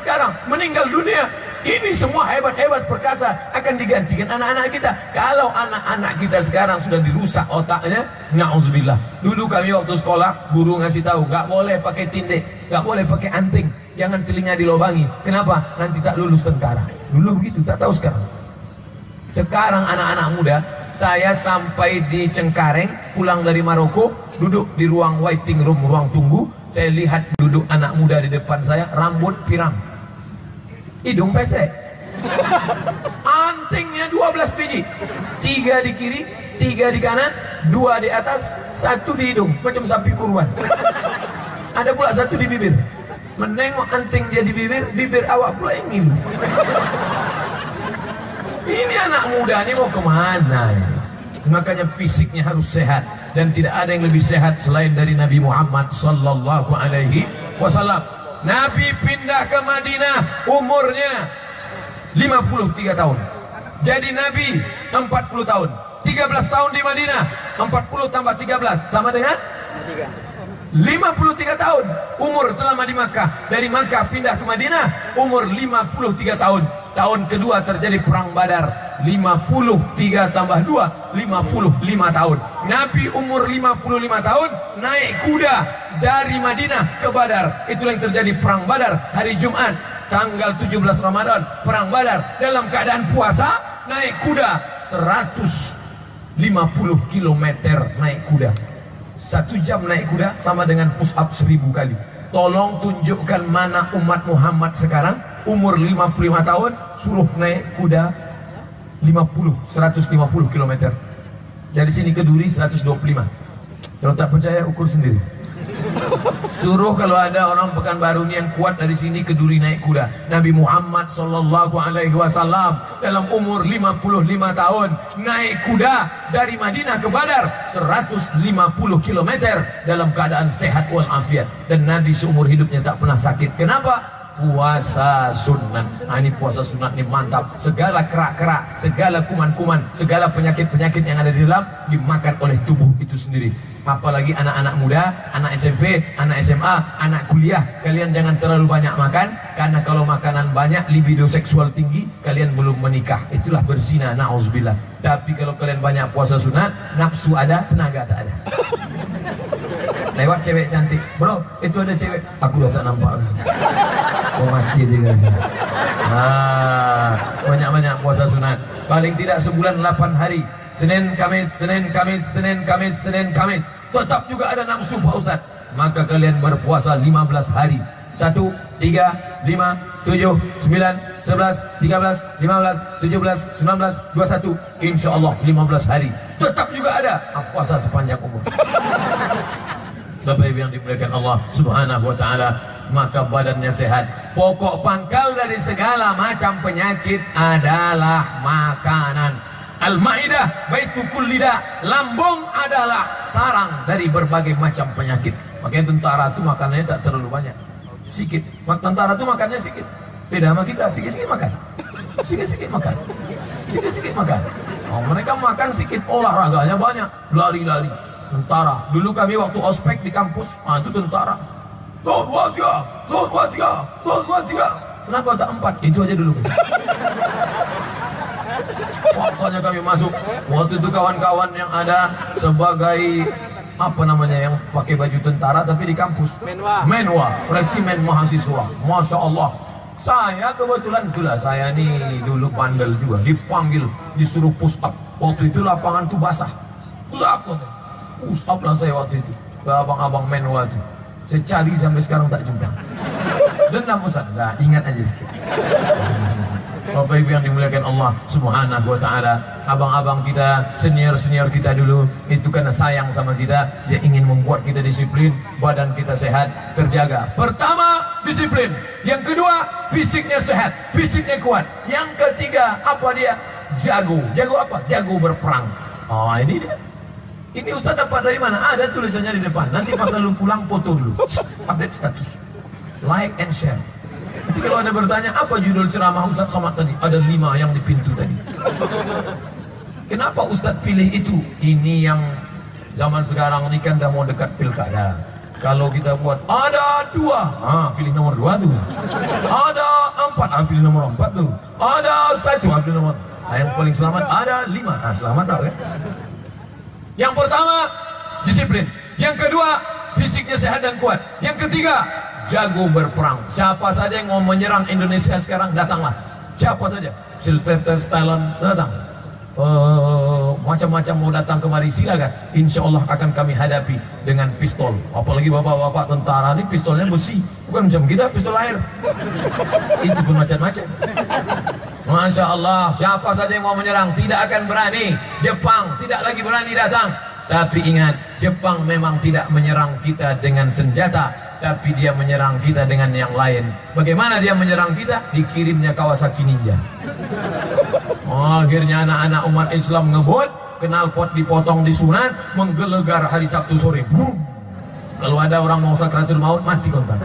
sekarang meninggal dunia. Ini semua hebat-hebat perkasa akan digantikan anak-anak kita. Kalau anak-anak kita sekarang sudah dirusak otaknya, na'udzubillah. Dulu kami waktu sekolah, guru ngasih tahu, nggak boleh pakai tindek, nggak boleh pakai anting, jangan telinga dilobangi. Kenapa? Nanti tak lulus tentara. Dulu begitu, tak tahu sekarang. Sekarang anak-anak muda, saya sampai di Cengkareng, pulang dari Maroko, duduk di ruang waiting room, ruang tunggu. Saya lihat duduk anak muda di depan saya, rambut pirang hidung pesek. Antingnya 12 biji. Tiga di kiri tiga di kanan dua di atas satu di hidung. Macam sapi kurban. Ada pula satu di bibir. Menengok anting dia di bibir bibir awak pula yang ngilu ini anak muda ini mau ke mana ini? Makanya fisiknya harus sehat. Dan tidak ada yang lebih sehat selain dari Nabi Muhammad sallallahu alaihi wasallam Nabi pindah ke Madinah umurnya 53 tahun. Jadi Nabi 40 tahun. 13 tahun di Madinah. 40 tambah 13 sama dengan 53 tahun umur selama di Makkah. Dari Makkah pindah ke Madinah umur 53 tahun. Tahun kedua terjadi perang Badar. 53 tambah 2 55 tahun. Nabi umur 55 tahun naik kuda dari Madinah ke Badar. Itulah yang terjadi perang Badar hari Jumat tanggal 17 Ramadan. Perang Badar dalam keadaan puasa naik kuda 150 km naik kuda. Satu jam naik kuda sama dengan push up seribu kali. Tolong tunjukkan mana umat Muhammad sekarang umur 55 tahun suruh naik kuda 50 150 km. Dari sini ke Duri 125. Kalau tak percaya ukur sendiri. Suruh kalau ada orang Pekanbaru ini yang kuat dari sini ke Duri naik kuda. Nabi Muhammad sallallahu alaihi wasallam dalam umur 55 tahun naik kuda dari Madinah ke Badar 150 km dalam keadaan sehat walafiat dan Nabi seumur hidupnya tak pernah sakit. Kenapa? Puasa sunat. Nah, ini puasa sunat ini mantap. Segala kerak-kerak, segala kuman-kuman, segala penyakit-penyakit yang ada di dalam dimakan oleh tubuh itu sendiri. Apalagi anak-anak muda, anak SMP, anak SMA, anak kuliah. Kalian jangan terlalu banyak makan, karena kalau makanan banyak, libido seksual tinggi, kalian belum menikah. Itulah bersina, na'udzubillah. Tapi kalau kalian banyak puasa sunat, nafsu ada, tenaga tak ada. Lewat cewek cantik, bro, itu ada cewek. Aku udah tak nampak udah. Oh mati dia sih. Ah, banyak-banyak puasa sunat. Paling tidak sebulan 8 hari. Senin, Kamis, Senin, Kamis, Senin, Kamis, Senin, Kamis. Tetap juga ada nafsu Pak Ustaz. Maka kalian berpuasa 15 hari. 1, 3, 5, 7, 9, 11, 13, 15, 17, 19, 21. Insya Allah 15 hari. Tetap juga ada puasa sepanjang umur. Bapak Ibu yang dimuliakan Allah Subhanahu wa taala, maka badannya sehat. Pokok pangkal dari segala macam penyakit adalah makanan. Al-Maidah baitu kullida. Lambung adalah sarang dari berbagai macam penyakit. Makanya tentara itu makanannya tak terlalu banyak. Sikit. Tentara itu makannya sikit. Beda sama kita, sikit-sikit makan. Sikit-sikit makan. Sikit-sikit makan. Oh, mereka makan sikit, olahraganya banyak. Lari-lari tentara. Dulu kami waktu ospek di kampus, ah itu tentara. Zon dua tiga, zon dua tiga, zon dua tiga. Kenapa tak empat? Itu aja dulu. Maksudnya kami masuk. Waktu itu kawan-kawan yang ada sebagai apa namanya yang pakai baju tentara tapi di kampus. Menwa. Menwa, resimen mahasiswa. Masya Allah. Saya kebetulan itulah saya ini dulu pandel juga dipanggil disuruh push up. Waktu itu lapangan tuh basah. Push up Ustaz lah saya waktu itu ke abang-abang menwa itu. Saya cari sampai sekarang tak jumpa. Dendam Ustaz. Nah, ingat aja sikit. Bapak Ibu yang dimuliakan Allah Subhanahu wa taala, abang-abang kita, senior-senior kita dulu itu karena sayang sama kita, dia ingin membuat kita disiplin, badan kita sehat, terjaga. Pertama, disiplin. Yang kedua, fisiknya sehat, fisiknya kuat. Yang ketiga, apa dia? Jago. Jago apa? Jago berperang. Oh, ini dia. Ini Ustaz dapat dari mana? Ada tulisannya di depan. Nanti pas lalu pulang foto dulu. Update status. Like and share. Nanti kalau ada bertanya apa judul ceramah Ustaz Somad tadi? Ada lima yang di pintu tadi. Kenapa Ustaz pilih itu? Ini yang zaman sekarang ini kan udah mau dekat pilkada. Kalau kita buat ada dua, ah pilih nomor dua tuh. Ada pilih nomor empat tuh. Ada satu pilih nomor. Nah, yang paling selamat ada lima. Nah, selamat tak kan? Yang pertama disiplin. Yang kedua fisiknya sehat dan kuat. Yang ketiga jago berperang. Siapa saja yang mau menyerang Indonesia sekarang datanglah. Siapa saja. Sylvester Stallone datang. Uh, macam-macam mau datang kemari silakan. Insya Allah akan kami hadapi dengan pistol. Apalagi bapak-bapak tentara ini pistolnya besi, bukan macam kita pistol air. Itu pun macam-macam. Masya Allah, siapa saja yang mau menyerang tidak akan berani. Jepang tidak lagi berani datang. Tapi ingat, Jepang memang tidak menyerang kita dengan senjata, tapi dia menyerang kita dengan yang lain. Bagaimana dia menyerang kita? Dikirimnya Kawasaki Ninja. Oh, akhirnya anak-anak umat Islam ngebut, kenal pot dipotong disunat, menggelegar hari Sabtu sore. Boom. Kalau ada orang mau sakratul maut, mati kontan.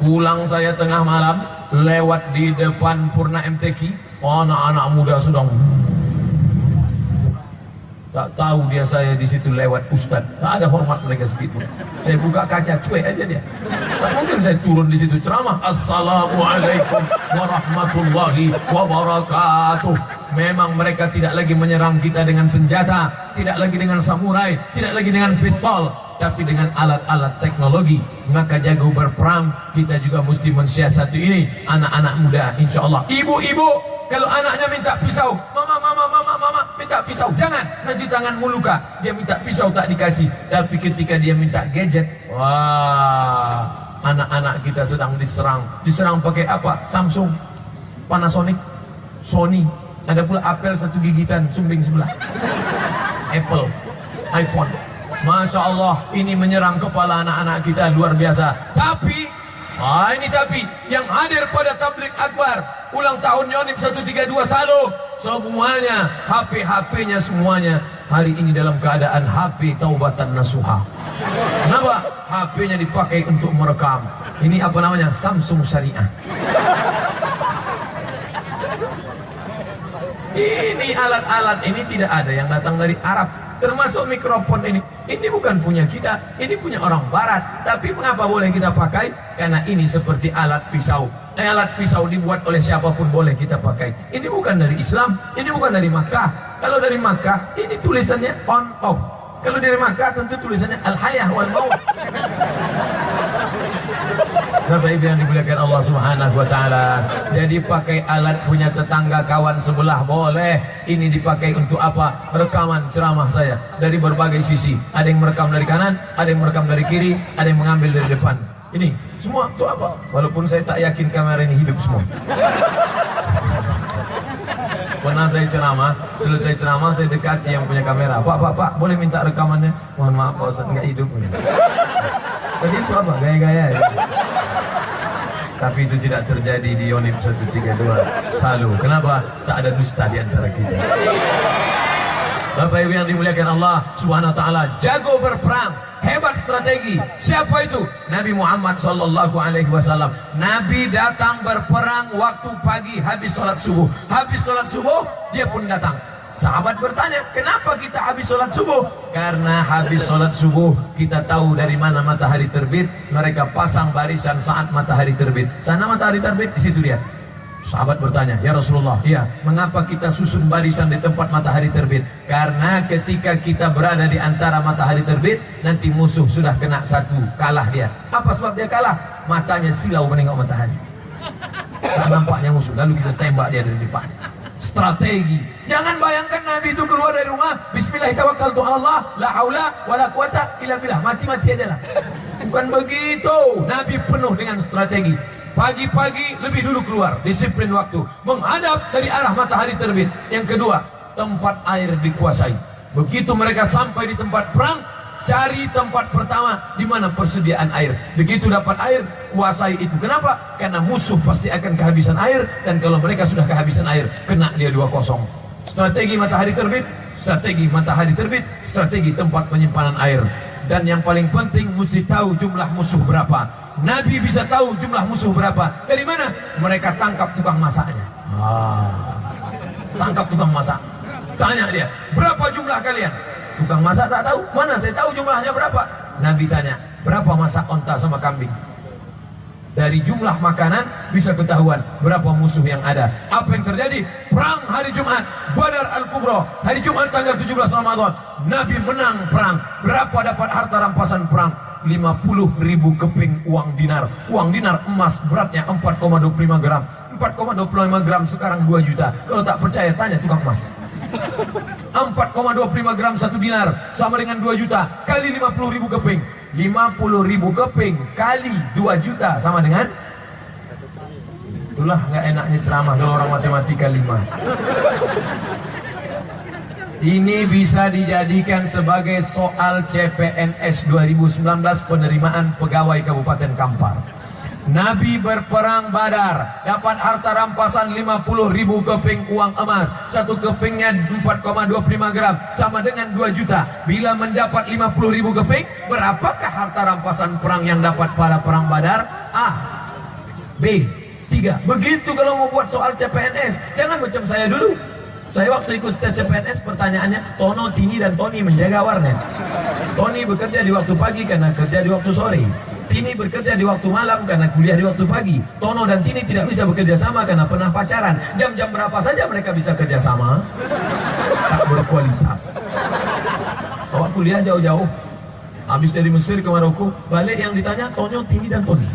Pulang saya tengah malam, lewat di depan Purna MTQ, anak-anak muda sedang Tak tahu dia saya di situ lewat ustad. Tak ada hormat mereka sedikit pun. Saya buka kaca cuek aja dia. Tak mungkin saya turun di situ ceramah. Assalamualaikum warahmatullahi wabarakatuh. Memang mereka tidak lagi menyerang kita dengan senjata, tidak lagi dengan samurai, tidak lagi dengan pistol, tapi dengan alat-alat teknologi. Maka jago berperang, kita juga mesti mensiasati ini. Anak-anak muda, insya Allah. Ibu-ibu, kalau anaknya minta pisau, mama, mama, mama, mama, minta pisau. Jangan, nanti tanganmu luka. Dia minta pisau tak dikasih. Tapi ketika dia minta gadget, wah, anak-anak kita sedang diserang. Diserang pakai apa? Samsung, Panasonic, Sony. Ada pula Apple satu gigitan, sumbing sebelah. Apple, iPhone. Masya Allah, ini menyerang kepala anak-anak kita luar biasa. Tapi, ah ini tapi, yang hadir pada tablik akbar, ulang tahun Yonif 132 Salo, semuanya, HP-HP-nya semuanya, hari ini dalam keadaan HP taubatan nasuha. Kenapa? HP-nya dipakai untuk merekam. Ini apa namanya? Samsung Syariah. Ini alat-alat ini tidak ada yang datang dari Arab. Termasuk mikrofon ini. Ini bukan punya kita. Ini punya orang barat. Tapi mengapa boleh kita pakai? Karena ini seperti alat pisau. Eh, alat pisau dibuat oleh siapa pun boleh kita pakai. Ini bukan dari Islam. Ini bukan dari Makkah. Kalau dari Makkah, ini tulisannya on off. Kalau dari Makkah tentu tulisannya al-hayah wal maut. Bapak Ibu yang dimuliakan Allah Subhanahu wa taala. Jadi pakai alat punya tetangga kawan sebelah boleh. Ini dipakai untuk apa? Rekaman ceramah saya dari berbagai sisi. Ada yang merekam dari kanan, ada yang merekam dari kiri, ada yang mengambil dari depan. Ini semua itu apa? Walaupun saya tak yakin kamera ini hidup semua. Pernah saya ceramah, selesai ceramah saya dekati yang punya kamera. Pak, pak, pak, boleh minta rekamannya? Mohon maaf, Pak Ustaz, nggak hidup. Tadi itu apa? Gaya-gaya ya? Tapi itu tidak terjadi di Yonif 132 Salu. Kenapa? Tak ada dusta di antara kita. Bapak Ibu yang dimuliakan Allah Subhanahu wa taala, jago berperang, hebat strategi. Siapa itu? Nabi Muhammad sallallahu alaihi wasallam. Nabi datang berperang waktu pagi habis sholat subuh. Habis sholat subuh, dia pun datang. Sahabat bertanya, kenapa kita habis sholat subuh? Karena habis sholat subuh, kita tahu dari mana matahari terbit. Mereka pasang barisan saat matahari terbit. Sana matahari terbit, di situ dia. Sahabat bertanya, ya Rasulullah, iya, mengapa kita susun barisan di tempat matahari terbit? Karena ketika kita berada di antara matahari terbit, nanti musuh sudah kena satu, kalah dia. Apa sebab dia kalah? Matanya silau menengok matahari. Tak nampaknya musuh, lalu kita tembak dia dari depan strategi. Jangan bayangkan Nabi itu keluar dari rumah, Allah, la haula wala quwata illa billah. Mati-mati aja lah. Bukan begitu. Nabi penuh dengan strategi. Pagi-pagi lebih dulu keluar, disiplin waktu, menghadap dari arah matahari terbit. Yang kedua, tempat air dikuasai. Begitu mereka sampai di tempat perang, Cari tempat pertama di mana persediaan air. Begitu dapat air, kuasai itu. Kenapa? Karena musuh pasti akan kehabisan air dan kalau mereka sudah kehabisan air, kena dia dua kosong. Strategi matahari terbit, strategi matahari terbit, strategi tempat penyimpanan air. Dan yang paling penting mesti tahu jumlah musuh berapa. Nabi bisa tahu jumlah musuh berapa. Dari mana? Mereka tangkap tukang masaknya. Ah, tangkap tukang masak. Tanya dia, berapa jumlah kalian? Tukang masak tak tahu. Mana saya tahu jumlahnya berapa. Nabi tanya, berapa masak onta sama kambing? Dari jumlah makanan bisa ketahuan berapa musuh yang ada. Apa yang terjadi? Perang hari Jumat, Badar Al-Kubra, hari Jumat tanggal 17 Ramadan. Nabi menang perang. Berapa dapat harta rampasan perang? 50 ribu keping uang dinar. Uang dinar emas beratnya 4,25 gram. 4,25 gram sekarang 2 juta. Kalau tak percaya tanya tukang emas. 4,25 gram satu dinar sama dengan 2 juta kali 50 ribu keping. 50 ribu keping kali 2 juta sama dengan? Itulah nggak enaknya ceramah kalau orang matematika 5 ini bisa dijadikan sebagai soal CPNS 2019 penerimaan pegawai Kabupaten Kampar Nabi berperang badar. Dapat harta rampasan 50 ribu keping uang emas. Satu kepingnya 4,25 gram Sama dengan 2 juta. Bila mendapat 50 ribu keping Berapakah harta rampasan perang yang dapat pada perang badar? A B Tiga. Begitu kalau mau buat soal CPNS Jangan macam saya dulu. Saya waktu ikut CPNS pertanyaannya Tono, Tini dan Tony menjaga warnet. Tony bekerja di waktu pagi karena kerja di waktu sore Tini bekerja di waktu malam karena kuliah di waktu pagi. Tono dan Tini tidak bisa bekerja sama karena pernah pacaran. Jam-jam berapa saja mereka bisa kerja sama? Tak berkualitas. Awak kuliah jauh-jauh. Habis dari Mesir ke Maroko, balik yang ditanya Tono, Tini dan Tony.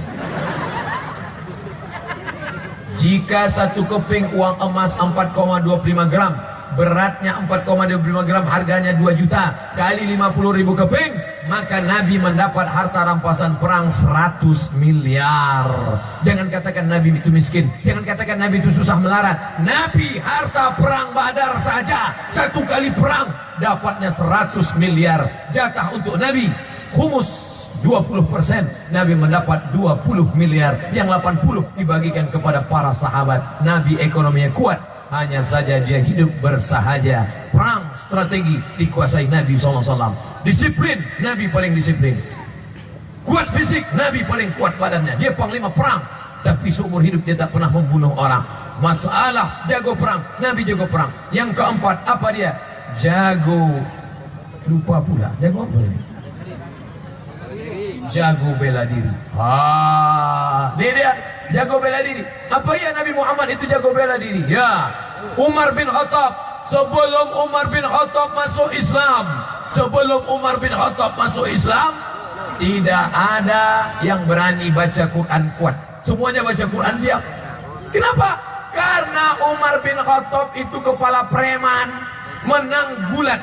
Jika satu keping uang emas 4,25 gram beratnya 4,25 gram harganya 2 juta kali 50 ribu keping maka Nabi mendapat harta rampasan perang 100 miliar. Jangan katakan Nabi itu miskin jangan katakan Nabi itu susah melarat. Nabi harta perang badar saja satu kali perang dapatnya 100 miliar. Jatah untuk Nabi humus 20% Nabi mendapat 20 miliar. Yang 80 dibagikan kepada para sahabat. Nabi ekonominya kuat hanya saja dia hidup bersahaja. Perang strategi dikuasai Nabi SAW disiplin Nabi paling disiplin. Kuat fisik Nabi paling kuat badannya. Dia panglima perang. Tapi seumur hidup dia tak pernah membunuh orang. Masalah jago perang Nabi jago perang. Yang keempat apa dia? Jago. Lupa pula. Jago apa ini jago bela diri. Ah dia dia jago bela diri. Apa ya Nabi Muhammad itu jago bela diri? Ya, Umar bin Khattab sebelum Umar bin Khattab masuk Islam, sebelum Umar bin Khattab masuk Islam, tidak ada yang berani baca Quran kuat. Semuanya baca Quran diam. Kenapa? Karena Umar bin Khattab itu kepala preman, menang gulat.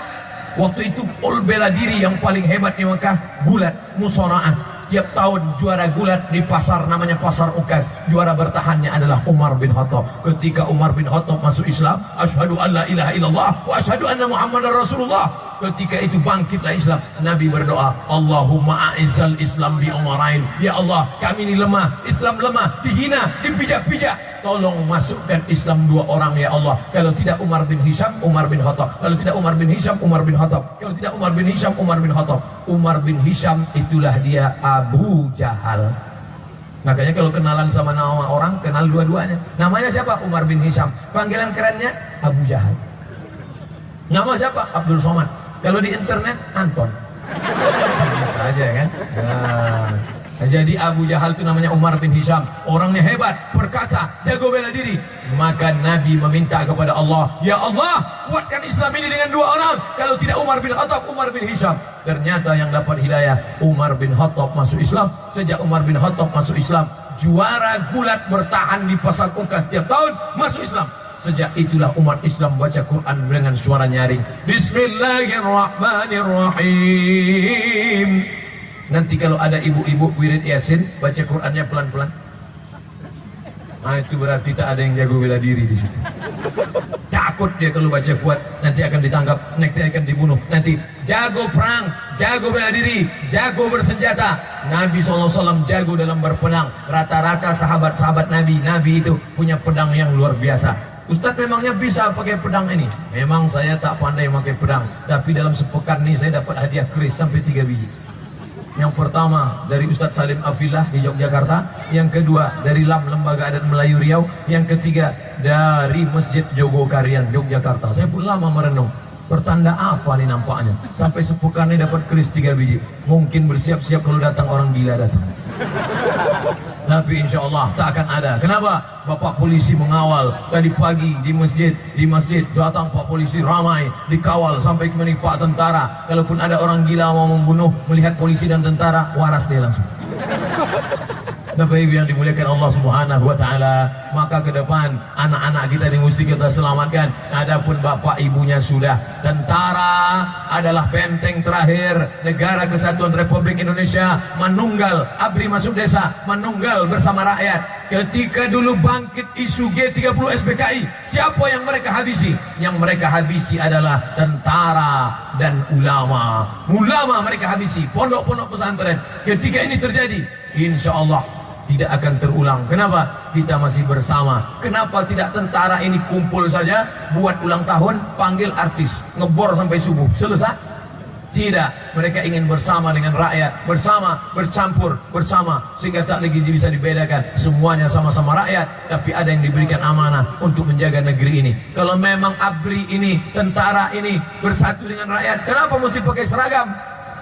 Waktu itu ul bela diri yang paling hebat di Mekah, gulat, musaraah tiap tahun juara gulat di pasar namanya pasar Ukas. Juara bertahannya adalah Umar bin Khattab. Ketika Umar bin Khattab masuk Islam asyhadu an la ilaha illallah wa asyhadu anna muhammadar rasulullah. Ketika itu bangkitlah Islam. Nabi berdoa Allahumma a'izzal Islam bi umarain. Ya Allah kami ini lemah. Islam lemah. Dihina dipijak-pijak. Tolong masukkan Islam dua orang ya Allah. Kalau tidak Umar bin Hisham Umar bin Khattab. Kalau tidak Umar bin Hisham Umar bin Khattab. Kalau tidak Umar bin Hisham Umar bin Khattab Umar bin Hisham itulah dia Abu Jahal. Makanya kalau kenalan sama nama orang kenal dua-duanya. Namanya siapa? Umar bin Hisham. Panggilan kerennya Abu Jahal. Nama siapa? Abdul Somad. Kalau di internet Anton. Bisa aja kan? Nah. Jadi Abu Jahal itu namanya Umar bin Hisham. Orangnya hebat, perkasa, jago bela diri. Maka Nabi meminta kepada Allah, Ya Allah, kuatkan Islam ini dengan dua orang. Kalau tidak Umar bin Khattab, Umar bin Hisham. Ternyata yang dapat hidayah, Umar bin Khattab masuk Islam. Sejak Umar bin Khattab masuk Islam, juara gulat bertahan di pasar Ukas setiap tahun masuk Islam. Sejak itulah umat Islam baca Quran dengan suara nyaring. Bismillahirrahmanirrahim. Nanti kalau ada ibu-ibu wirid yasin baca Qurannya pelan-pelan. Nah itu berarti tak ada yang jago bela diri di situ. Takut dia kalau baca kuat nanti akan ditangkap, nanti akan dibunuh. Nanti jago perang, jago bela diri, jago bersenjata. Nabi SAW jago dalam berperang. Rata-rata sahabat-sahabat Nabi, Nabi itu punya pedang yang luar biasa. Ustaz memangnya bisa pakai pedang ini? Memang saya tak pandai pakai pedang, tapi dalam sepekan ini saya dapat hadiah keris sampai tiga biji. Yang pertama dari Ustadz Salim Afilah di Yogyakarta. Yang kedua dari LAM Lembaga Adat Melayu Riau. Yang ketiga dari Masjid Jogokarian Yogyakarta. Saya pun lama merenung. Pertanda apa nih nampaknya? Sampai sepekan ini dapat keris tiga biji. Mungkin bersiap-siap kalau datang orang gila datang Tapi insya Allah tak akan ada. Kenapa? Bapak polisi mengawal tadi pagi di masjid, di masjid datang Pak polisi ramai dikawal sampai ke Pak tentara. Kalaupun ada orang gila mau membunuh, melihat polisi dan tentara, waras dia langsung. Bapak Ibu yang dimuliakan Allah Subhanahu wa taala, maka ke depan anak-anak kita ini mesti kita selamatkan. Adapun bapak ibunya sudah tentara adalah benteng terakhir negara kesatuan Republik Indonesia menunggal abri masuk desa, menunggal bersama rakyat. Ketika dulu bangkit isu G30 SPKI, siapa yang mereka habisi? Yang mereka habisi adalah tentara dan ulama. Ulama mereka habisi, pondok-pondok pesantren. Ketika ini terjadi, insya Allah tidak akan terulang. Kenapa? Kita masih bersama. Kenapa tidak tentara ini kumpul saja, buat ulang tahun, panggil artis, ngebor sampai subuh, selesai? Tidak, mereka ingin bersama dengan rakyat, bersama, bercampur, bersama, sehingga tak lagi bisa dibedakan. Semuanya sama-sama rakyat, tapi ada yang diberikan amanah untuk menjaga negeri ini. Kalau memang ABRI ini, tentara ini bersatu dengan rakyat, kenapa mesti pakai seragam?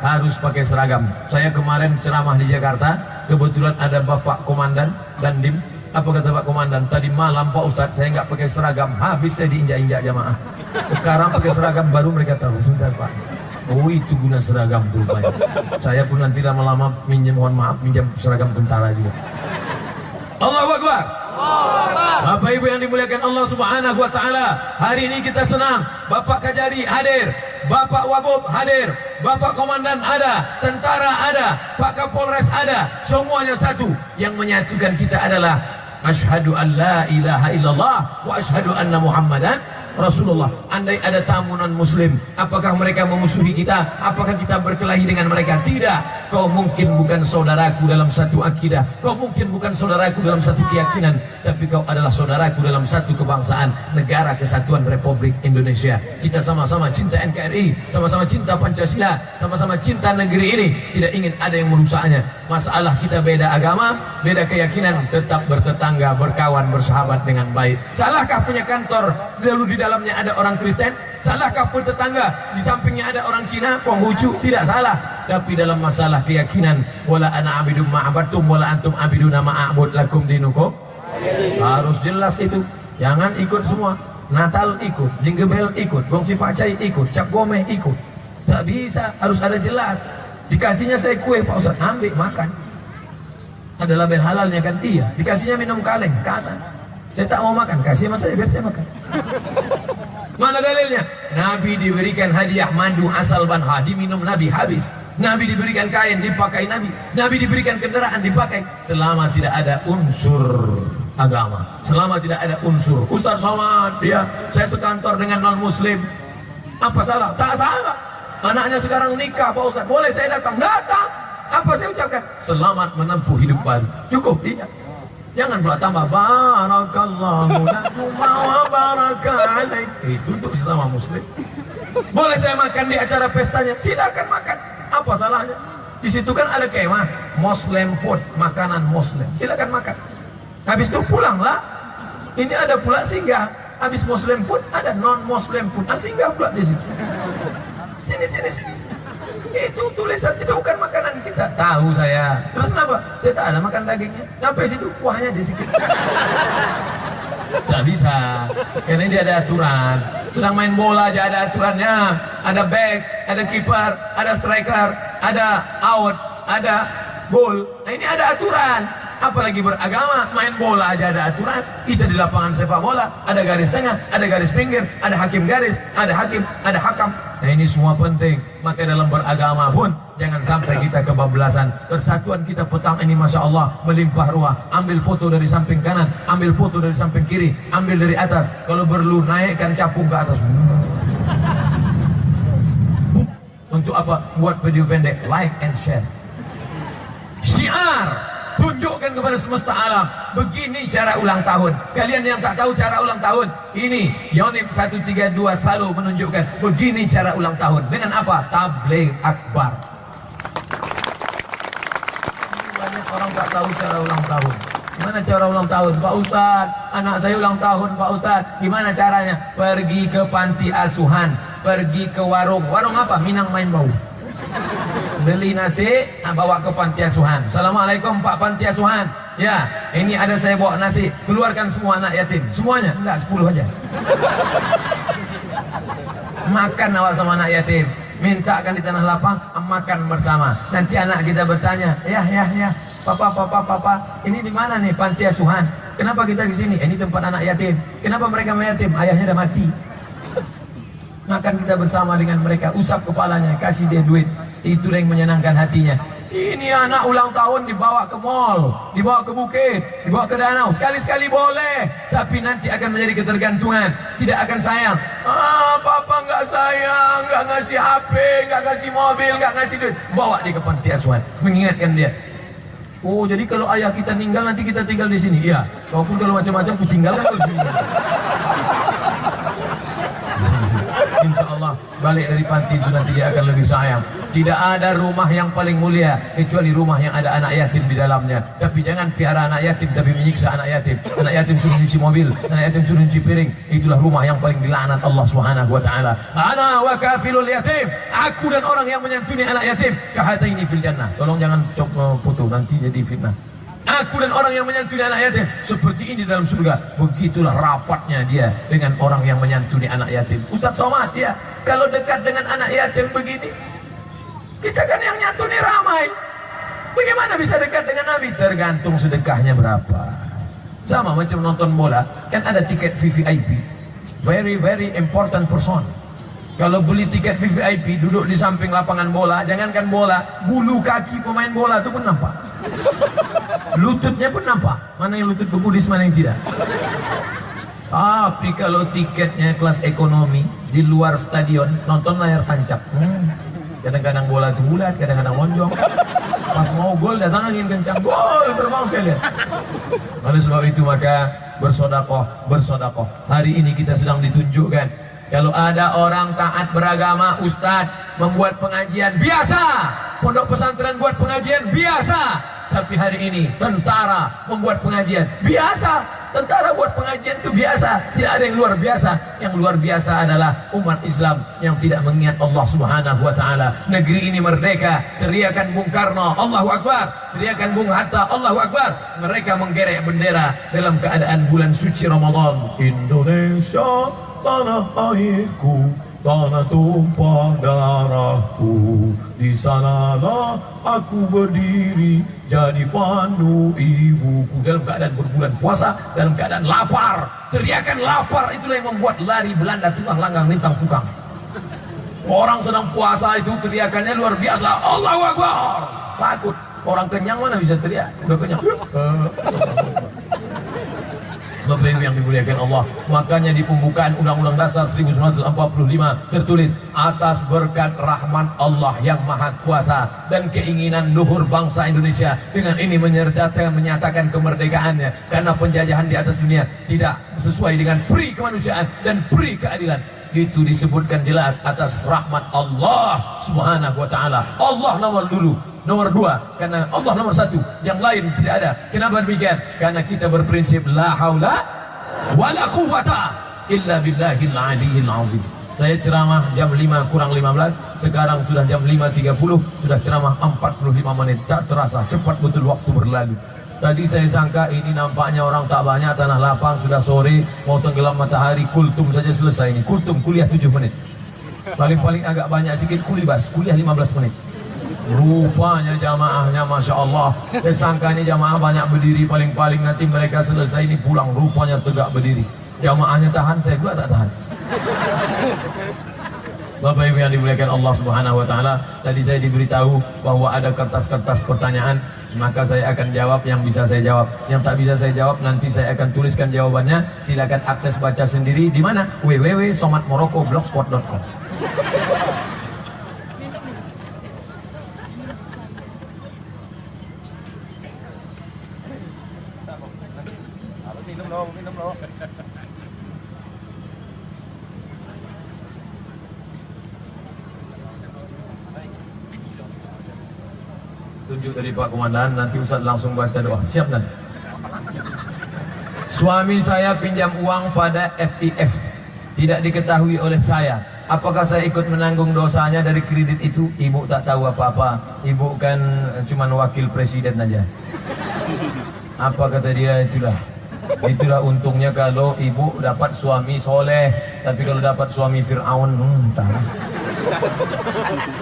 Harus pakai seragam. Saya kemarin ceramah di Jakarta, kebetulan ada Bapak Komandan dan Dim. Apa kata Pak Komandan? Tadi malam Pak Ustadz saya nggak pakai seragam, habis saya diinjak-injak jamaah. Sekarang pakai seragam baru mereka tahu. Sebentar Pak. Oh itu guna seragam tuh Pak. Saya pun nanti lama-lama minjem, mohon maaf, minjem seragam tentara juga. Allahu Akbar. Bapak Ibu yang dimuliakan Allah Subhanahu wa taala, hari ini kita senang Bapak Kajari hadir, Bapak Wagub hadir, Bapak Komandan ada, tentara ada, Pak Kapolres ada, semuanya satu. Yang menyatukan kita adalah asyhadu an la ilaha illallah wa asyhadu anna Muhammadan Rasulullah andai ada tamu non muslim apakah mereka memusuhi kita? Apakah kita berkelahi dengan mereka? Tidak. Kau mungkin bukan saudaraku dalam satu akidah. Kau mungkin bukan saudaraku dalam satu keyakinan. Tapi kau adalah saudaraku dalam satu kebangsaan negara kesatuan Republik Indonesia. Kita sama-sama cinta NKRI sama-sama cinta Pancasila sama-sama cinta negeri ini. Tidak ingin ada yang merusaknya. Masalah kita beda agama beda keyakinan tetap bertetangga berkawan bersahabat dengan baik. Salahkah punya kantor? Lalu di dalamnya ada orang Kristen? Salahkah pun tetangga di sampingnya ada orang Cina, Konghucu? Tidak salah. Tapi dalam masalah keyakinan, wala ana abidum ma'abatum wala antum abiduna ma'abud lakum dinukum. Harus jelas itu. Jangan ikut semua. Natal ikut, Jingle ikut, Gongsi Pakcai ikut, Cap Gome ikut. Tak bisa, harus ada jelas. Dikasihnya saya kue Pak Ustaz, ambil makan. Ada label halalnya kan? Iya. Dikasihnya minum kaleng, kasar. Saya tak mau makan, kasih mas saya biar saya makan. Mana dalilnya? Nabi diberikan hadiah madu asal banha, diminum Nabi habis. Nabi diberikan kain, dipakai Nabi. Nabi diberikan kendaraan, dipakai. Selama tidak ada unsur agama. Selama tidak ada unsur. Ustaz Somad, ya, saya sekantor dengan non-muslim. Apa salah? Tak salah. Anaknya sekarang nikah, Pak Ustaz. Boleh saya datang? Datang. Apa saya ucapkan? Selamat menempuh hidup baru. Cukup, iya. Jangan pula tambah barakallahu lakum wa baraka Itu untuk sesama muslim. Boleh saya makan di acara pestanya? Silakan makan. Apa salahnya? Di situ kan ada kemah Muslim food, makanan muslim. Silakan makan. Habis itu pulanglah. Ini ada pula singgah. Habis muslim food ada non muslim food. Ah, singgah pula di situ. Sini sini sini. sini. Itu tulisan itu bukan makanan kita. Tahu saya. Terus kenapa? Saya tak ada makan dagingnya. Sampai situ kuahnya di sedikit. Tak bisa. Karena dia ada aturan. Sedang main bola aja ada aturannya. Ada back, ada kiper, ada striker, ada out, ada gol. Nah ini ada aturan apalagi beragama main bola aja ada aturan kita di lapangan sepak bola ada garis tengah ada garis pinggir ada hakim garis ada hakim ada hakam nah ini semua penting. Maka dalam beragama pun jangan sampai kita kebablasan. Persatuan kita petang ini Masya Allah melimpah ruah. Ambil foto dari samping kanan ambil foto dari samping kiri ambil dari atas. Kalau perlu naikkan capung ke atas. Untuk apa? Buat video pendek. Like and share. Syiar tunjukkan kepada semesta alam begini cara ulang tahun kalian yang tak tahu cara ulang tahun ini Yonif 132 selalu menunjukkan begini cara ulang tahun dengan apa tabligh akbar banyak orang tak tahu cara ulang tahun Gimana cara ulang tahun? Pak Ustad, anak saya ulang tahun Pak Ustad. Gimana caranya? Pergi ke panti asuhan, pergi ke warung. Warung apa? Minang main bau beli nasi bawa ke panti asuhan Assalamualaikum Pak panti asuhan Ya, ini ada saya bawa nasi. Keluarkan semua anak yatim. Semuanya? Enggak, sepuluh aja. Makan awak sama anak yatim. Mintakan di tanah lapang, makan bersama. Nanti anak kita bertanya, ya, ya, ya, papa, papa, papa, ini di mana nih panti asuhan? Kenapa kita ke sini? Ini tempat anak yatim. Kenapa mereka yatim? Ayahnya udah mati. Makan kita bersama dengan mereka, usap kepalanya, kasih dia duit. Itu yang menyenangkan hatinya. Ini anak ulang tahun dibawa ke mall, dibawa ke bukit, dibawa ke danau. Sekali-sekali boleh, tapi nanti akan menjadi ketergantungan. Tidak akan sayang. Ah, papa nggak sayang, nggak ngasih HP, nggak ngasih mobil, nggak ngasih duit. Bawa dia ke panti asuhan, mengingatkan dia. Oh, jadi kalau ayah kita meninggal nanti kita tinggal di sini. Iya. Walaupun kalau macam-macam kutinggalkan di sini. Insya Allah balik dari panti itu nanti dia akan lebih sayang. Tidak ada rumah yang paling mulia kecuali rumah yang ada anak yatim di dalamnya. Tapi jangan piara anak yatim tapi menyiksa anak yatim. Anak yatim suruh nyuci mobil, anak yatim suruh nyuci piring. Itulah rumah yang paling dilaknat Allah Subhanahu wa taala. Ana wa kafilul yatim. Aku dan orang yang menyantuni anak yatim kahataini fil jannah. Tolong jangan cop foto nanti jadi fitnah. Aku dan orang yang menyantuni anak yatim seperti ini dalam surga. Begitulah rapatnya dia dengan orang yang menyantuni anak yatim. Ustaz Somad ya, kalau dekat dengan anak yatim begini, kita kan yang nyantuni ramai. Bagaimana bisa dekat dengan Nabi? Tergantung sedekahnya berapa. Sama macam nonton bola, kan ada tiket VVIP. Very very important person. Kalau beli tiket VVIP duduk di samping lapangan bola, jangankan bola, bulu kaki pemain bola itu pun nampak. Lututnya pun nampak. Mana yang lutut kebudis, mana yang tidak. Tapi kalau tiketnya kelas ekonomi di luar stadion nonton layar tancap. Hmm. Kadang-kadang bola itu bulat, kadang-kadang lonjong. Pas mau gol datang angin kencang, gol terbang saya lihat. Oleh sebab itu maka bersodakoh, bersodakoh. Hari ini kita sedang ditunjukkan kalau ada orang taat beragama, ustadz membuat pengajian biasa, pondok pesantren buat pengajian biasa, tapi hari ini tentara membuat pengajian biasa. Tentara buat pengajian itu biasa. Tidak ada yang luar biasa. Yang luar biasa adalah umat Islam yang tidak mengingat Allah Subhanahu wa taala. Negeri ini merdeka. Teriakan Bung Karno, Allahu Akbar. Teriakan Bung Hatta, Allahu Akbar. Mereka menggerek bendera dalam keadaan bulan suci Ramadan. Indonesia tanah airku tanah tumpah darahku. Di sanalah aku berdiri jadi pandu ibuku. Dalam keadaan berbulan puasa dalam keadaan lapar. Teriakan lapar itulah yang membuat lari Belanda tukang langgang lintang tukang. Orang sedang puasa itu teriakannya luar biasa. Allahu Akbar! Takut. Orang kenyang mana bisa teriak? Udah kenyang Bapak Ibu yang dimuliakan Allah. Makanya di pembukaan Undang-Undang Dasar 1945 tertulis atas berkat rahmat Allah yang Maha Kuasa dan keinginan luhur bangsa Indonesia. Dengan ini menyertakan menyatakan kemerdekaannya. Karena penjajahan di atas dunia tidak sesuai dengan peri kemanusiaan dan peri keadilan itu disebutkan jelas atas rahmat Allah subhanahu wa ta'ala. Allah nomor dulu nomor dua. Karena Allah nomor satu. Yang lain tidak ada. Kenapa demikian? Karena kita berprinsip la haula wala quwata illa billahil aliyil azim. Saya ceramah jam 5 kurang 15 sekarang sudah jam 5.30 sudah ceramah 45 menit. Tak terasa cepat betul waktu berlalu Tadi saya sangka ini nampaknya orang tak banyak tanah lapang sudah sore mau tenggelam matahari kultum saja selesai ini. Kultum kuliah 7 menit. Paling-paling agak banyak sedikit kulibas kuliah 15 menit. Rupanya jamaahnya Masya Allah. Saya sangkanya jamaah banyak berdiri Paling-paling nanti mereka selesai ini pulang Rupanya tegak berdiri. Jamaahnya tahan, saya pula tak tahan. Bapak Ibu yang dimuliakan Allah Subhanahu wa taala, tadi saya diberitahu bahwa ada kertas-kertas pertanyaan, maka saya akan jawab yang bisa saya jawab. Yang tak bisa saya jawab nanti saya akan tuliskan jawabannya. Silakan akses baca sendiri di mana? www.somatmoroccoblogspot.com. Tunjuk dari Pak Komandan, nanti Ustaz langsung baca doa. Siap dan? Suami saya pinjam uang pada FIF. Tidak diketahui oleh saya. Apakah saya ikut menanggung dosanya dari kredit itu? Ibu tak tahu apa-apa. Ibu kan cuma wakil presiden aja. Apa kata dia itulah. Itulah untungnya kalau ibu dapat suami soleh. Tapi kalau dapat suami Fir'aun, hmm, entahlah.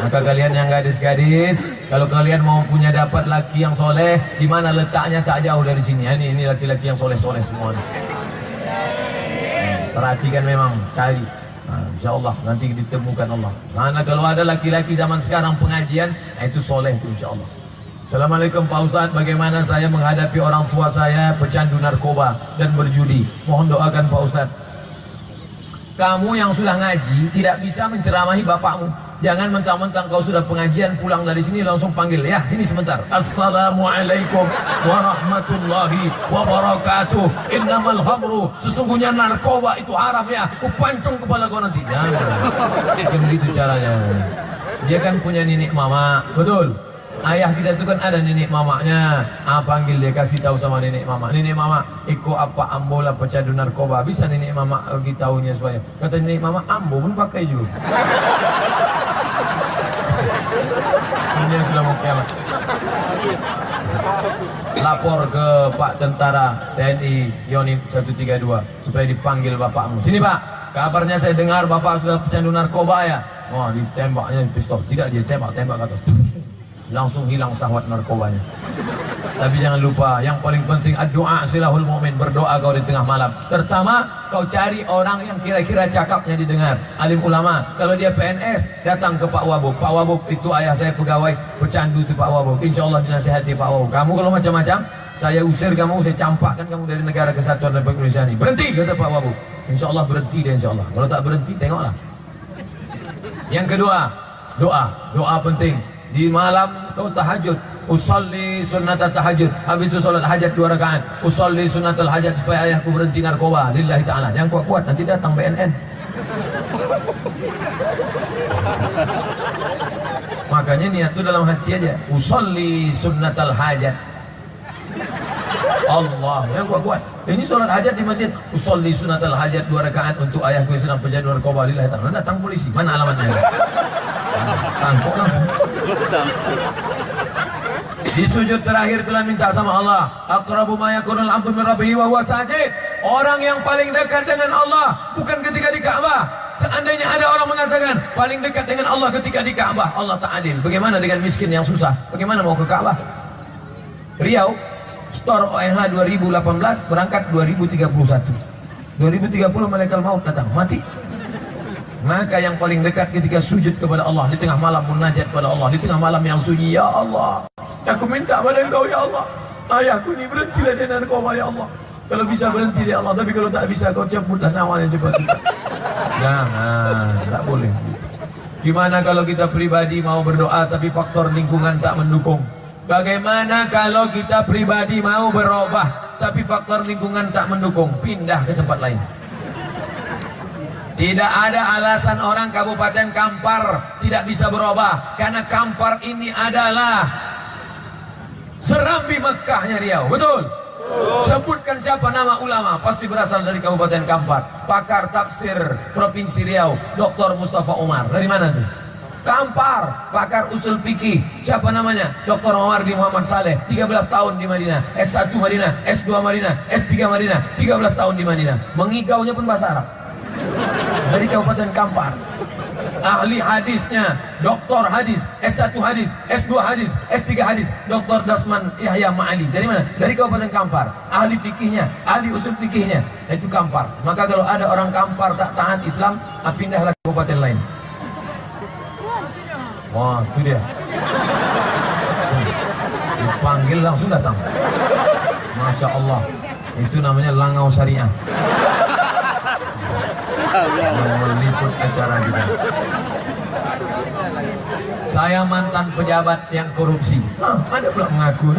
Maka kalian yang gadis-gadis, kalau kalian mau punya dapat laki yang soleh, di mana letaknya tak jauh dari sini. Ini ini laki-laki yang soleh-soleh semua. Perhatikan memang, cari. Nah, insya Allah nanti ditemukan Allah. Mana kalau ada laki-laki zaman sekarang pengajian, nah itu soleh itu insya Allah. Assalamualaikum Pak Ustaz, bagaimana saya menghadapi orang tua saya pecandu narkoba dan berjudi? Mohon doakan Pak Ustaz. Kamu yang sudah ngaji tidak bisa menceramahi bapakmu. Jangan mentang-mentang kau sudah pengajian pulang dari sini langsung panggil ya sini sebentar. Assalamualaikum warahmatullahi wabarakatuh. Innamal khamru sesungguhnya narkoba itu haram ya. Ku pancung kepala kau nanti. Jangan. begitu caranya. Dia kan punya nenek mama, betul. Ayah kita itu kan ada nenek mamanya. Ah panggil dia kasih tahu sama nenek mama. Nenek mama, iko apa ambola pecandu narkoba. Bisa nenek mama bagi tahunya supaya. Kata nenek mama, ambo pun pakai juga. Ini sudah mau. Lapor ke Pak Tentara TNI Yoni 132 supaya dipanggil bapakmu. Sini Pak, kabarnya saya dengar bapak sudah pecandu narkoba ya. Wah, ditembaknya pistol. Tidak dia tembak-tembak ke atas langsung hilang sahwat narkobanya. Tapi jangan lupa, yang paling penting doa silahul mu'min, berdoa kau di tengah malam. Pertama, kau cari orang yang kira-kira cakapnya didengar. Alim ulama, kalau dia PNS, datang ke Pak Wabub. Pak Wabub itu ayah saya pegawai pecandu itu Pak Wabub. Insya Allah dinasihati Pak Wabub. Kamu kalau macam-macam, saya usir kamu, saya campakkan kamu dari negara kesatuan Republik Indonesia ini. Berhenti, kata Pak Wabub. Insya Allah berhenti dia insya Allah. Kalau tak berhenti, tengoklah. Yang kedua, doa. Doa penting di malam kau tahajud usalli sunat tahajud. Habis itu solat hajat dua rakaat. Usalli sunat hajat supaya ayahku berhenti narkoba. Lillahi ta'ala. Yang kuat-kuat nanti datang BNN makanya niat itu dalam hati aja. Usalli sunat hajat. Allah yang kuat-kuat. Ini solat hajat di masjid. Usalli sunat hajat dua rakaat untuk ayahku yang sedang pejabat narkoba. Lillahi ta'ala. Datang polisi. Mana alamatnya? Tangkap langsung di sujud terakhir telah minta sama Allah. Aqrabu ma yakunul abdu min rabbih wa huwa sajid. Orang yang paling dekat dengan Allah bukan ketika di Ka'bah. Seandainya ada orang mengatakan paling dekat dengan Allah ketika di Ka'bah, Allah tak adil. Bagaimana dengan miskin yang susah? Bagaimana mau ke Ka'bah? Riau, store ONH 2018 berangkat 2031. 2030 malaikat maut datang, mati. Maka yang paling dekat ketika sujud kepada Allah di tengah malam munajat kepada Allah di tengah malam yang sunyi ya Allah aku minta pada engkau ya Allah ayahku ini berhentilah dengan kau ya Allah. Kalau bisa berhenti ya Allah tapi kalau tak bisa kau cabutlah nawanya cepat. Jangan tak boleh. Gimana kalau kita pribadi mau berdoa tapi faktor lingkungan tak mendukung? Bagaimana kalau kita pribadi mau berubah tapi faktor lingkungan tak mendukung? Pindah ke tempat lain tidak ada alasan orang Kabupaten Kampar tidak bisa berubah karena Kampar ini adalah serambi Mekahnya Riau. Betul? Sebutkan siapa nama ulama pasti berasal dari Kabupaten Kampar. Pakar tafsir Provinsi Riau, Dr. Mustafa Umar. Dari mana tuh? Kampar, pakar usul fikih. Siapa namanya? Dr. Omar di Muhammad Saleh. 13 tahun di Madinah. S1 Madinah, S2 Madinah, S3 Madinah. 13 tahun di Madinah. Mengigaunya pun bahasa Arab dari Kabupaten Kampar. Ahli hadisnya, doktor hadis, S1 hadis, S2 hadis, S3 hadis, Doktor Dasman Yahya Ma'ali. Dari mana? Dari Kabupaten Kampar. Ahli fikihnya, ahli usul fikihnya, itu Kampar. Maka kalau ada orang Kampar tak tahan Islam, ah, pindahlah ke kabupaten lain. Wah, itu dia. Dipanggil langsung datang. Masya Allah. Itu namanya langau syariah yang meliput acara kita. Saya mantan pejabat yang korupsi. Hah, ada pula mengaku.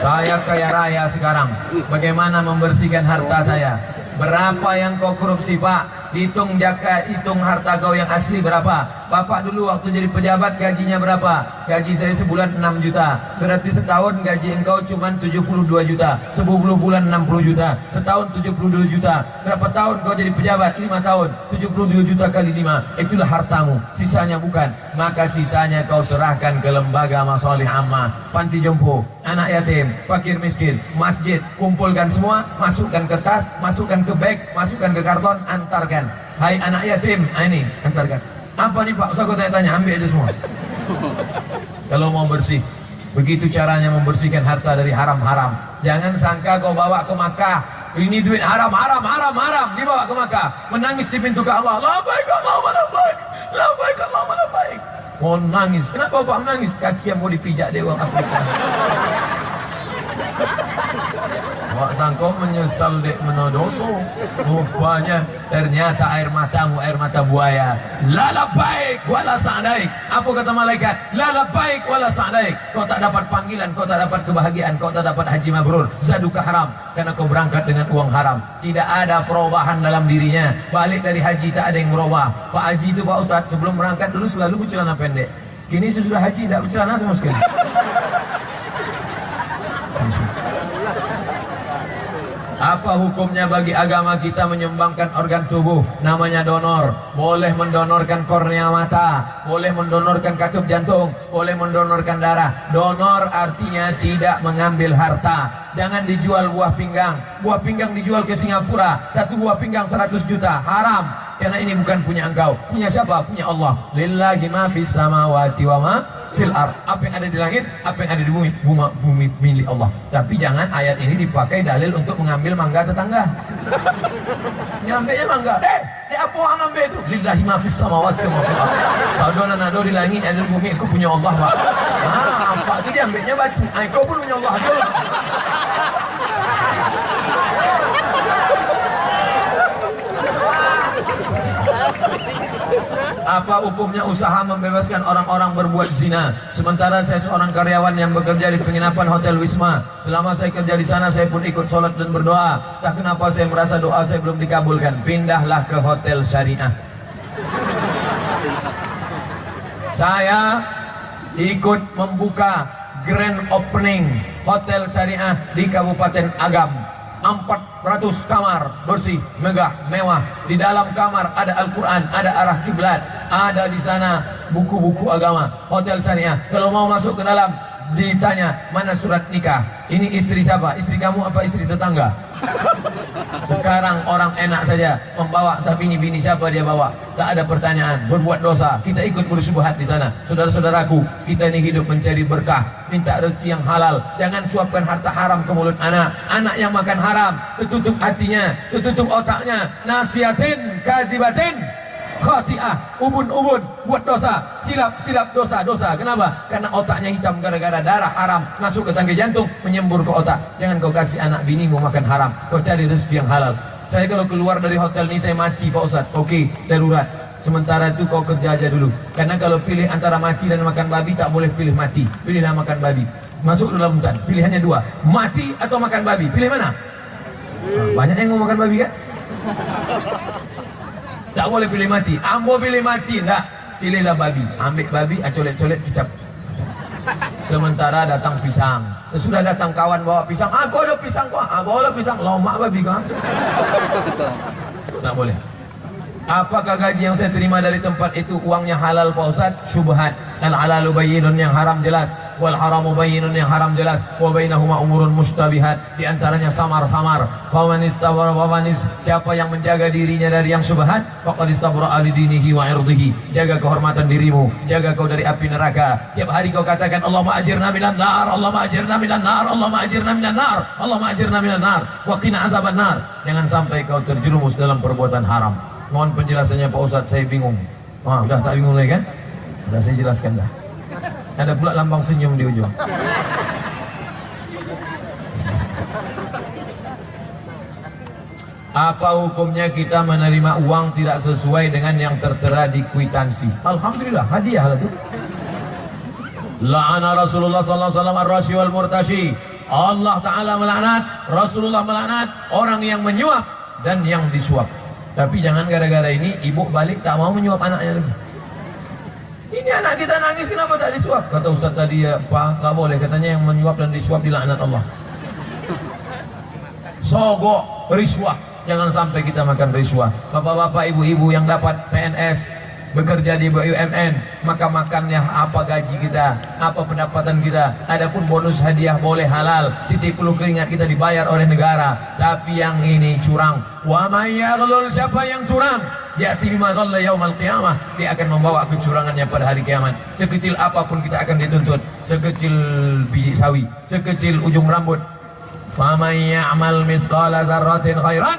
Saya kaya raya sekarang. Bagaimana membersihkan harta saya? Berapa yang kau korupsi pak? Hitung jaka, hitung harta kau yang asli berapa? Bapak dulu waktu jadi pejabat gajinya berapa? Gaji saya sebulan 6 juta. Berarti setahun gaji engkau cuma 72 juta. 10 bulan 60 juta. Setahun 72 juta. Berapa tahun kau jadi pejabat? 5 tahun. 72 juta kali 5. Itulah hartamu. Sisanya bukan. Maka sisanya kau serahkan ke lembaga masolih ammah. Panti jompo. Anak yatim. Fakir miskin. Masjid. Kumpulkan semua. Masukkan ke tas. Masukkan ke bag. Masukkan ke karton. Antarkan. Hai anak yatim. Ah, ini. Antarkan. Apa nih Pak? Usah kau tanya-tanya, ambil aja semua. Kalau mau bersih, begitu caranya membersihkan harta dari haram-haram. Jangan sangka kau bawa ke Makkah, ini duit haram, haram, haram, haram, dibawa ke Makkah, menangis di pintu baik Allah, la baik. La baik Allah, la baik. Mau nangis. Kenapa Bapak menangis? Kaki yang mau dipijak dewa Afrika. Wak sangko menyesal dek menodoso. Rupanya ternyata air matamu air mata buaya. Lala baik wala sa'daik. Apa kata malaikat? Lala baik wala sa'daik. Kau tak dapat panggilan, kau tak dapat kebahagiaan, kau tak dapat haji mabrur. Zaduka haram. Karena kau berangkat dengan uang haram. Tidak ada perubahan dalam dirinya. Balik dari haji tak ada yang merubah. Pak Haji itu Pak Ustaz sebelum berangkat dulu selalu bercelana pendek. Kini sesudah haji tidak bercelana sama sekali. Apa hukumnya bagi agama kita menyumbangkan organ tubuh namanya donor? Boleh mendonorkan kornea mata, boleh mendonorkan katup jantung, boleh mendonorkan darah. Donor artinya tidak mengambil harta. Jangan dijual buah pinggang. Buah pinggang dijual ke Singapura, satu buah pinggang 100 juta, haram. Karena ini bukan punya engkau. Punya siapa? Punya Allah. Lillahi ma fis samawati wa ma fil ar. Apa yang ada di langit, apa yang ada di bumi, bumi, bumi milik Allah. Tapi jangan ayat ini dipakai dalil untuk mengambil mangga tetangga. Nyampe nya mangga. Eh, eh apa orang ambil itu? Lillahi ma fis samawati wa ma fil ar. Saudara nado di langit, ada di bumi, aku punya Allah, Pak. Ah, apa itu dia ambilnya batu. Ah, kau pun punya Allah juga. Apa hukumnya usaha membebaskan orang-orang berbuat zina? Sementara saya seorang karyawan yang bekerja di penginapan Hotel Wisma. Selama saya kerja di sana, saya pun ikut sholat dan berdoa. Tak kenapa saya merasa doa saya belum dikabulkan. Pindahlah ke Hotel Syariah. Saya ikut membuka grand opening Hotel Syariah di Kabupaten Agam. 400 kamar bersih, megah, mewah. Di dalam kamar ada Al-Quran, ada arah kiblat, ada di sana buku-buku agama. Hotel syariah. Kalau mau masuk ke dalam, ditanya mana surat nikah. Ini istri siapa? Istri kamu apa istri tetangga? Sekarang orang enak saja membawa tapi ini bini siapa dia bawa? Tak ada pertanyaan, berbuat dosa. Kita ikut bersubuhat di sana. Saudara-saudaraku, kita ini hidup mencari berkah, minta rezeki yang halal. Jangan suapkan harta haram ke mulut anak. Anak yang makan haram, tertutup hatinya, tertutup otaknya. Nasihatin, kazibatin, khati'ah, ubun-ubun, buat dosa, silap-silap dosa-dosa. Kenapa? Karena otaknya hitam gara-gara darah haram masuk ke tangga jantung, menyembur ke otak. Jangan kau kasih anak binimu makan haram. Kau cari rezeki yang halal. Saya kalau keluar dari hotel ini saya mati Pak Ustaz. Oke, darurat. Sementara itu kau kerja aja dulu. Karena kalau pilih antara mati dan makan babi tak boleh pilih mati. Pilihlah makan babi. Masuk dalam hutan. Pilihannya dua. Mati atau makan babi. Pilih mana? banyak yang mau makan babi kan? Tak boleh pilih mati. Ambo pilih mati. Tak. Pilihlah babi. Ambil babi, colet-colet kicap. Sementara datang pisang. Sesudah datang kawan bawa pisang. Ah, kau ada pisang kau. Ah, bawa pisang. Lomak babi kau. Tak boleh. Apakah gaji yang saya terima dari tempat itu uangnya halal Pak Ustaz? Syubhat. Al halalu bayyinun yang haram jelas wal haramu bayyinun yang haram jelas wa bainahuma umurun mustabihat di antaranya samar-samar. Faman istabara faman siapa yang menjaga dirinya dari yang syubhat faqad istabara ali dinihi wa irdihi. Jaga kehormatan dirimu, jaga kau dari api neraka. Tiap hari kau katakan Allahumma ajirna minan nar, Allahumma ajirna minan nar, Allahumma ajirna minan nar, Allahumma ajirna minan nar wa qina azaban nar. Jangan sampai kau terjerumus dalam perbuatan haram. Mohon penjelasannya Pak Ustaz, saya bingung. Wah, udah tak bingung lagi kan? Udah saya jelaskan dah. Ada pula lambang senyum di ujung. Apa hukumnya kita menerima uang tidak sesuai dengan yang tertera di kwitansi? Alhamdulillah, hadiah lah tu. La'ana Rasulullah sallallahu alaihi wasallam ar-rashi wal murtashi. Allah taala melaknat, Rasulullah melaknat orang yang menyuap dan yang disuap. Tapi jangan gara-gara ini ibu balik tak mau menyuap anaknya lagi. Ini anak kita nangis kenapa tak disuap? Kata Ustaz tadi ya, Pak, nggak boleh. Katanya yang menyuap dan disuap dilaknat Allah. Sogok riswah. Jangan sampai kita makan riswah. Bapak-bapak, ibu-ibu yang dapat PNS bekerja di BUMN, maka makannya apa gaji kita, apa pendapatan kita. Adapun bonus hadiah boleh halal, titik puluh keringat kita dibayar oleh negara. Tapi yang ini curang. Wa may siapa yang curang? Ya'ti bima ghalla yaumal qiyamah. Dia akan membawa kecurangannya pada hari kiamat. Sekecil apa pun kita akan dituntut. Sekecil biji sawi, sekecil ujung rambut, Faman ya'mal misqala dzarratin khairan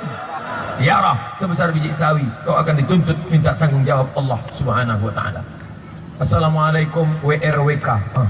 yarah sebesar biji sawi kau akan dituntut minta tanggung jawab Allah Subhanahu wa taala. Assalamualaikum WRWK. Ah.